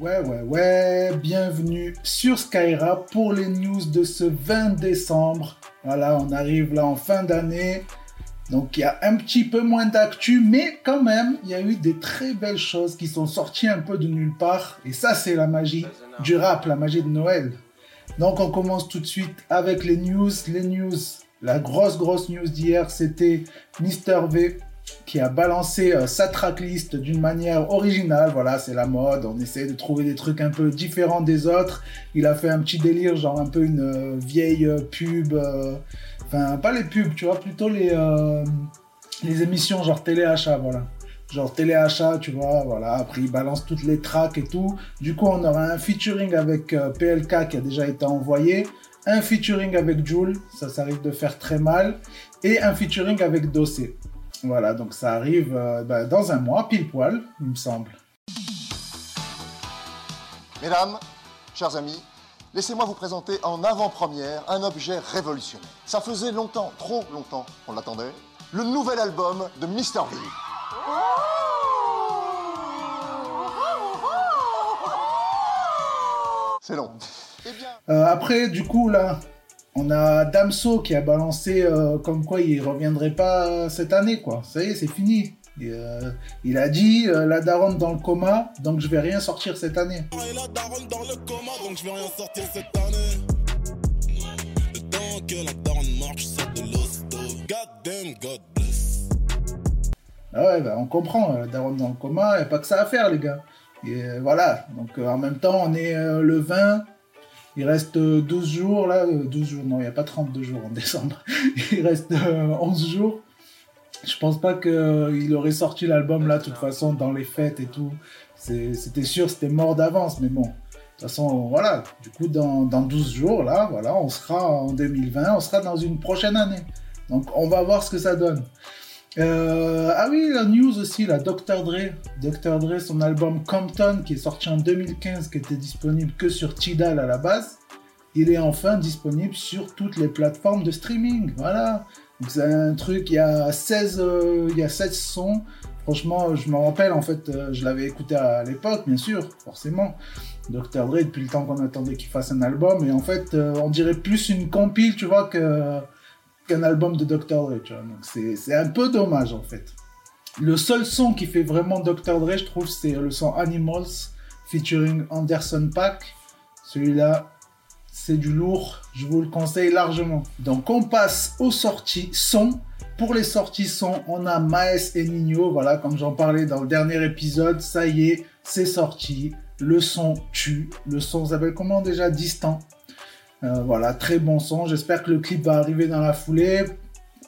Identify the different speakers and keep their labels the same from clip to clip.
Speaker 1: Ouais, ouais, ouais, bienvenue sur Skyra pour les news de ce 20 décembre. Voilà, on arrive là en fin d'année. Donc il y a un petit peu moins d'actu, mais quand même, il y a eu des très belles choses qui sont sorties un peu de nulle part. Et ça, c'est la magie du rap, la magie de Noël. Donc on commence tout de suite avec les news. Les news, la grosse, grosse news d'hier, c'était Mister V qui a balancé euh, sa tracklist d'une manière originale. Voilà, c'est la mode. On essaie de trouver des trucs un peu différents des autres. Il a fait un petit délire, genre un peu une euh, vieille euh, pub. Enfin, pas les pubs, tu vois, plutôt les, émissions genre téléachat, voilà. Genre téléachat, tu vois, voilà. Après, il balance toutes les tracks et tout. Du coup, on aura un featuring avec PLK qui a déjà été envoyé. Un featuring avec Joule, ça, ça de faire très mal. Et un featuring avec Dossé. Voilà, donc ça arrive euh, bah, dans un mois, pile poil, il me semble.
Speaker 2: Mesdames, chers amis, laissez-moi vous présenter en avant-première un objet révolutionnaire. Ça faisait longtemps, trop longtemps, on l'attendait, le nouvel album de Mr. V. C'est long.
Speaker 1: Eh. Euh, après, du coup, là, on a Damso qui a balancé euh, comme quoi il reviendrait pas cette année, quoi. Ça y est, c'est fini. Euh, il a dit euh, la daronne dans le coma, donc je vais rien sortir cette année. la daronne dans le coma, donc je vais rien sortir cette année. Le temps que la daronne marche, de l'hosto. God damn, God bless. Ah ouais, bah, on comprend, la daronne dans le coma, il n'y a pas que ça à faire, les gars. Et voilà, donc en même temps, on est le 20. Il reste 12 jours, là, 12 jours, non, il n'y a pas 32 jours en décembre. Il reste 11 euh, jours. Je pense pas qu'il aurait sorti l'album là, de toute façon, dans les fêtes et tout. C'était sûr, c'était mort d'avance, mais bon. De toute façon, voilà. Du coup, dans, dans 12 jours, là, voilà, on sera en 2020, on sera dans une prochaine année. Donc, on va voir ce que ça donne. Euh, ah oui, la news aussi, la Dr. Dre. Dr. Dre, son album Compton, qui est sorti en 2015, qui était disponible que sur Tidal à la base, il est enfin disponible sur toutes les plateformes de streaming. Voilà. Donc c'est un truc, il y a 16, euh, il y a 16 sons. Franchement, je me rappelle, en fait, euh, je l'avais écouté à l'époque, bien sûr, forcément. Dr. Dre, depuis le temps qu'on attendait qu'il fasse un album, et en fait, on dirait plus une compile, tu vois, que qu'un album de Dr. Dre, tu vois. Donc c'est un peu dommage en fait. Le seul son qui fait vraiment Dr. Dre, je trouve, c'est le son Animals featuring Anderson Pack. Celui-là, c'est du lourd, je vous le conseille largement. Donc on passe aux sorties son. Pour les sorties son, on a Maes et Nino, voilà, comme j'en parlais dans le dernier épisode, ça y est, c'est sorti. Le son tue. Le son s'appelle comment déjà? Distant. Euh, voilà, très bon son. J'espère que le clip va arriver dans la foulée.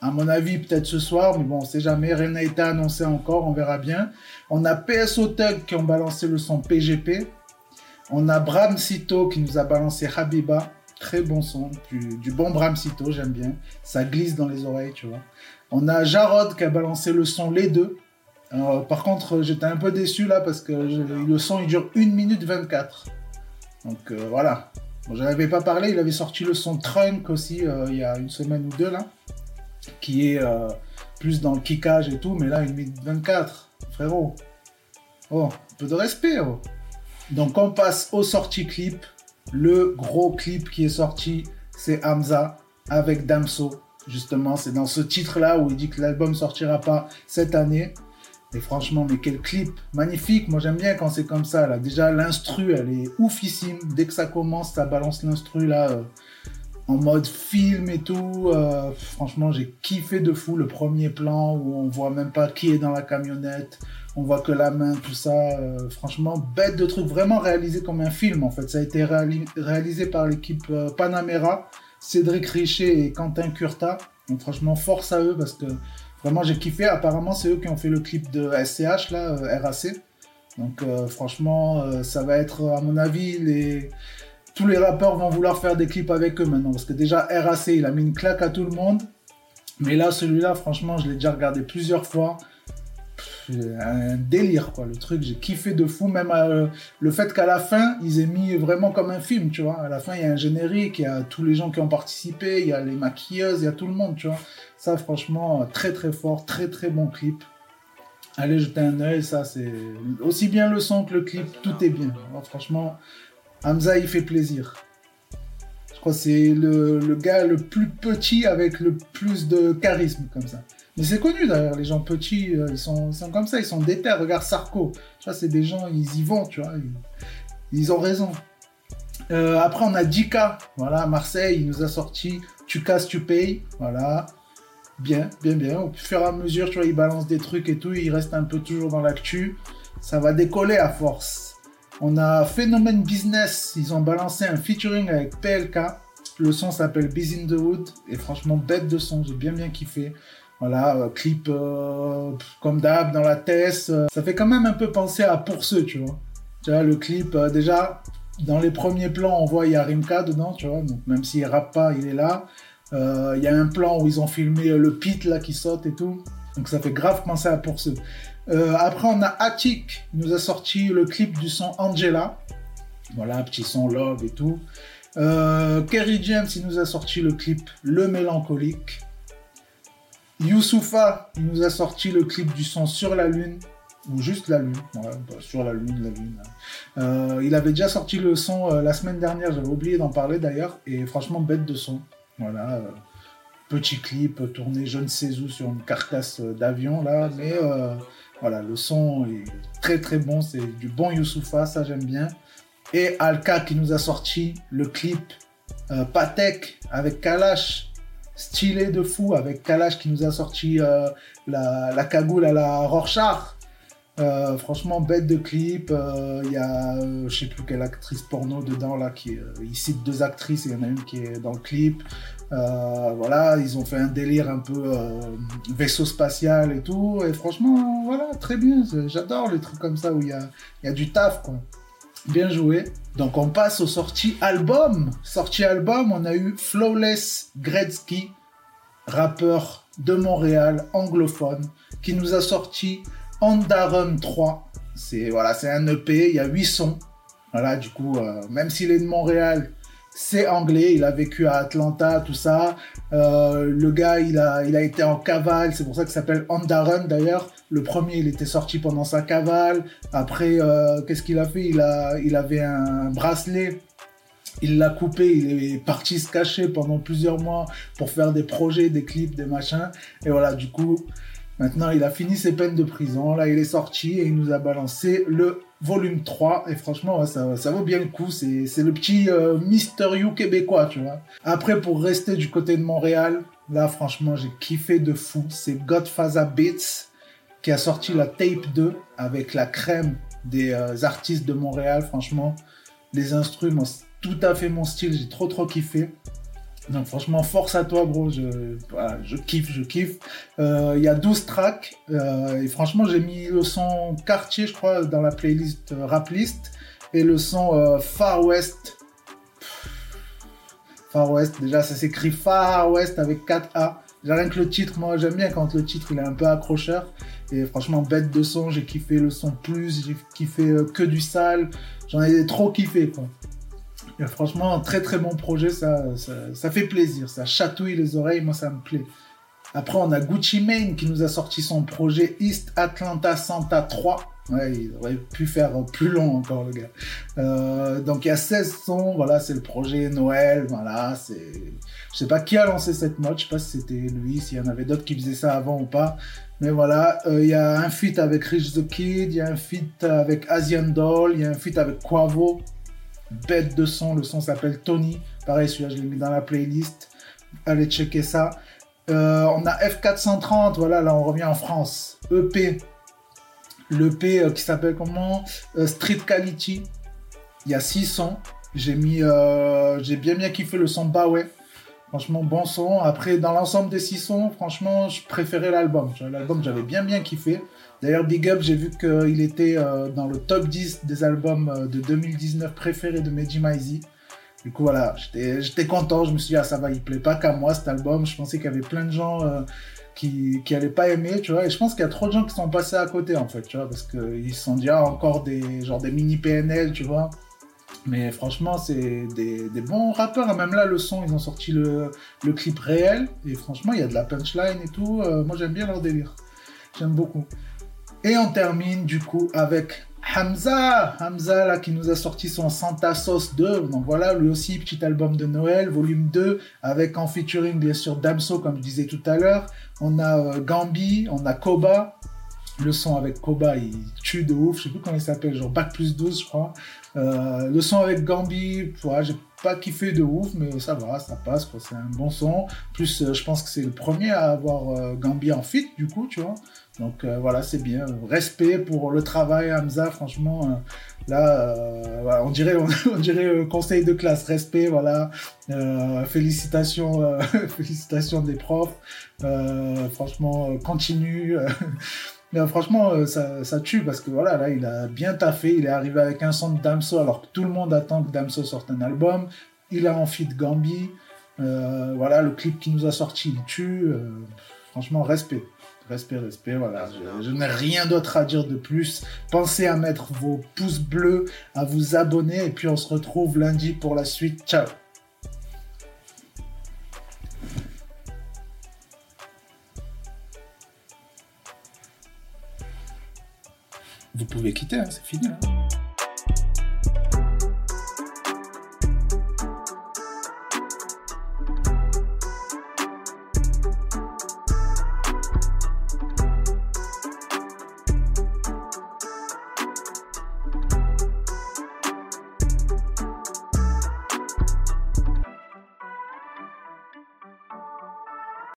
Speaker 1: À mon avis, peut-être ce soir, mais bon, on sait jamais. Rien n'a été annoncé encore, on verra bien. On a PSO Tug qui ont balancé le son PGP. On a Bram Sito qui nous a balancé Habiba. Très bon son, du, bon Bram Sito, j'aime bien. Ça glisse dans les oreilles, tu vois. On a Jarod qui a balancé le son Les Deux. par contre, j'étais un peu déçu là parce que le son il dure 1 minute 24. Donc euh, voilà, Bon, je n'avais pas parlé, il avait sorti le son Trunk aussi euh, il y a une semaine ou deux là, qui est euh, plus dans le kickage et tout, mais là, une minute 24, frérot. Oh, un peu de respect, oh. Donc, on passe aux sorties clip. Le gros clip qui est sorti, c'est Hamza avec Damso. Justement, c'est dans ce titre-là où il dit que l'album sortira pas cette année. Et franchement, mais quel clip magnifique. Moi, j'aime bien quand c'est comme ça. Là. Déjà, l'instru, elle est oufissime. Dès que ça commence, ça balance l'instru là euh, en mode film et tout. Euh, franchement, j'ai kiffé de fou le premier plan où on voit même pas qui est dans la camionnette. On voit que la main, tout ça. Euh, franchement, bête de truc. Vraiment réalisé comme un film en fait. Ça a été réalisé par l'équipe Panamera, Cédric Richer et Quentin Curta. Donc, franchement, force à eux parce que Vraiment, j'ai kiffé. Apparemment, c'est eux qui ont fait le clip de SCH, là, euh, RAC. Donc, euh, franchement, euh, ça va être, à mon avis, tous les rappeurs vont vouloir faire des clips avec eux maintenant. Parce que déjà, RAC, il a mis une claque à tout le monde. Mais là, celui-là, franchement, je l'ai déjà regardé plusieurs fois un délire quoi le truc j'ai kiffé de fou même le fait qu'à la fin ils aient mis vraiment comme un film tu vois à la fin il y a un générique il y a tous les gens qui ont participé il y a les maquilleuses il y a tout le monde tu vois ça, franchement, très très fort, très très bon clip. Allez jeter un œil, ça c'est aussi bien le son que le clip, tout est bien. franchement, Hamza il fait plaisir. Je crois c'est le, gars le plus petit avec le plus de charisme comme ça. Mais c'est connu d'ailleurs, les gens petits, euh, ils, sont, comme ça, ils sont déter. Regarde Sarko, tu vois, c'est des gens, ils y vont, tu vois, ils, ont raison. Euh, après, on a Dika, voilà, Marseille, il nous a sorti Tu casses, tu payes, voilà bien, bien, bien. Au fur et à mesure, tu vois, il balance des trucs et tout, il reste un peu toujours dans l'actu. Ça va décoller à force. On a Phénomène Business, ils ont balancé un featuring avec PLK. Le son s'appelle Biz in the Wood et franchement bête de son, j'ai bien bien kiffé. Voilà, euh, clip euh, comme d'hab dans la tête. Euh, ça fait quand même un peu penser à Pour ceux, tu vois. Tu vois, le clip, déjà, dans les premiers plans, on voit il y a Rimka dedans, tu vois. Donc même s'il rappe pas, il est là. Il y a un plan où ils ont filmé le pit là qui saute et tout. Donc ça fait grave penser à pour ceux. Après, on a Attic, il nous a sorti le clip du son Angela. Voilà, petit son love et tout. Kerry James, il nous a sorti le clip Le Mélancolique. Youssoufa, nous a sorti le clip du son Sur la Lune. Ou juste la Lune. Bah, sur la Lune, la Lune. Hein. il avait déjà sorti le son la semaine dernière, j'avais oublié d'en parler d'ailleurs. Et franchement, bête de son. Voilà, euh, petit clip tourné je ne sais où sur une carcasse d'avion là, mais euh, voilà, le son est très très bon, c'est du bon Youssoufa, ça j'aime bien. Et Alka qui nous a sorti le clip euh, Patek avec Kalash, stylé de fou avec Kalash qui nous a sorti la, la, cagoule à la Rorschach. Euh, franchement, bête de clip. Il euh, y a, euh, je sais plus quelle actrice porno dedans là qui, il cite deux actrices et il y en a une qui est dans le clip. voilà, ils ont fait un délire un peu vaisseau spatial et tout. Et franchement, voilà, très bien. J'adore les trucs comme ça où il y a, du taf. Bien joué. Donc on passe aux sorties album. Sortie album, on a eu Flawless Gretzky, rappeur de Montréal, anglophone, qui nous a sorti Andarum 3. C'est voilà, c'est un EP, il y a 8 sons. Voilà, du coup, euh, même s'il est de Montréal, c'est anglais, il a vécu à Atlanta, tout ça. Euh, le gars, il a, il a été en cavale, c'est pour ça qu'il s'appelle Andarum d'ailleurs. Le premier, il était sorti pendant sa cavale. Après, euh, qu'est-ce qu'il a fait? Il, a, il avait un bracelet il l'a coupé, il est parti se cacher pendant plusieurs mois pour faire des projets, des clips, des machins. Et voilà, du coup, Maintenant, il a fini ses peines de prison. Là, il est sorti et il nous a balancé le volume 3. Et franchement, ça, vaut bien le coup. C'est le petit euh, You québécois, tu vois. Après, pour rester du côté de Montréal, là, franchement, j'ai kiffé de fou. C'est Godfather Beats qui a sorti la tape 2 avec la crème des euh, artistes de Montréal. Franchement, les instruments, tout à fait mon style. J'ai trop, trop kiffé. Donc franchement, force à toi, gros. Je, kiffe, je kiffe. Euh, il y a 12 tracks. Euh, et franchement, j'ai mis le son quartier, je crois, dans la playlist euh, rap. Et le son Far West. Far West, déjà, ça s'écrit Far West avec 4A. J'ai rien que le titre, moi j'aime bien quand le titre il est un peu accrocheur. Et franchement, bête de son, j'ai kiffé le son plus, j'ai kiffé que du sale. J'en ai trop kiffé, quoi franchement, un très très bon projet, ça, ça, fait plaisir, ça chatouille les oreilles, moi ça me plaît. Après, on a Gucci Mane qui nous a sorti son projet East Atlanta Santa 3. Ouais, il aurait pu faire plus long encore, le gars. Euh, donc, il y a 16 sons. Voilà, c'est le projet Noël. Voilà, c'est. Je sais pas qui a lancé cette mode. Je sais pas si c'était lui, s'il y en avait d'autres qui faisaient ça avant ou pas. Mais voilà, euh, il y a un feat avec Rich the Kid. Il y a un feat avec Asian Doll. Il y a un feat avec Quavo bête de son. Le son s'appelle Tony. Pareil, celui-là, je l'ai mis dans la playlist. Allez checker ça. Euh, on a F430, voilà, là on revient en France. EP. L'EP euh, qui s'appelle comment? Euh, Street Quality. Il y a 6 sons. J'ai mis, j'ai bien bien kiffé le son Baway. Franchement, bon son. Après, dans l'ensemble des 6 sons, franchement, je préférais l'album. L'album, j'avais bien bien kiffé. D'ailleurs, Big Up, j'ai vu qu'il était euh, dans le top 10 des albums euh, de 2019 préférés de Meji Maizy. Du coup, voilà, j'étais content. Je me suis dit, ah, ça va, il plaît pas qu'à moi cet album. Je pensais qu'il y avait plein de gens euh, qui, qui pas aimer, tu vois. Et je pense qu'il y a trop de gens qui sont passés à côté, en fait, tu vois, parce qu'ils se sont dit, ah, encore des, genre des mini PNL, tu vois. Mais franchement, c'est des, bons rappeurs. Même là, le son, ils ont sorti le, le clip réel. Et franchement, il y a de la punchline et tout. moi, j'aime bien leur délire. J'aime beaucoup. Et on termine du coup avec Hamza, Hamza là qui nous a sorti son Santa Sauce 2. Donc voilà, lui aussi petit album de Noël, volume 2, avec en featuring bien sûr Damso comme je disais tout à l'heure. On a euh, Gambi, on a Koba. Le son avec Koba, il tue de ouf. Je sais plus comment il s'appelle, genre Bac plus 12, je crois. Euh, le son avec Gambi, ouais, j'ai pas kiffé de ouf, mais ça va, ça passe, quoi. C'est un bon son. Plus, euh, je pense que c'est le premier à avoir euh, Gambi en fit, du coup, tu vois. Donc euh, voilà, c'est bien. Respect pour le travail, Hamza, franchement. euh, là, on dirait, on, dirait euh, conseil de classe. Respect, voilà. Félicitations, félicitations des profs. Franchement, continue. Mais euh, franchement, euh, ça, ça tue parce que voilà, là, il a bien taffé. Il est arrivé avec un son de Damso alors que tout le monde attend que Damso sorte un album. Il a en feat Gambi. Euh, voilà, le clip qui nous a sorti, il tue. Euh, franchement, respect. Respect, respect, voilà. Je, je n'ai rien d'autre à dire de plus. Pensez à mettre vos pouces bleus, à vous abonner, et puis on se retrouve lundi pour la suite. Ciao Vous pouvez quitter, hein, c'est fini. hein.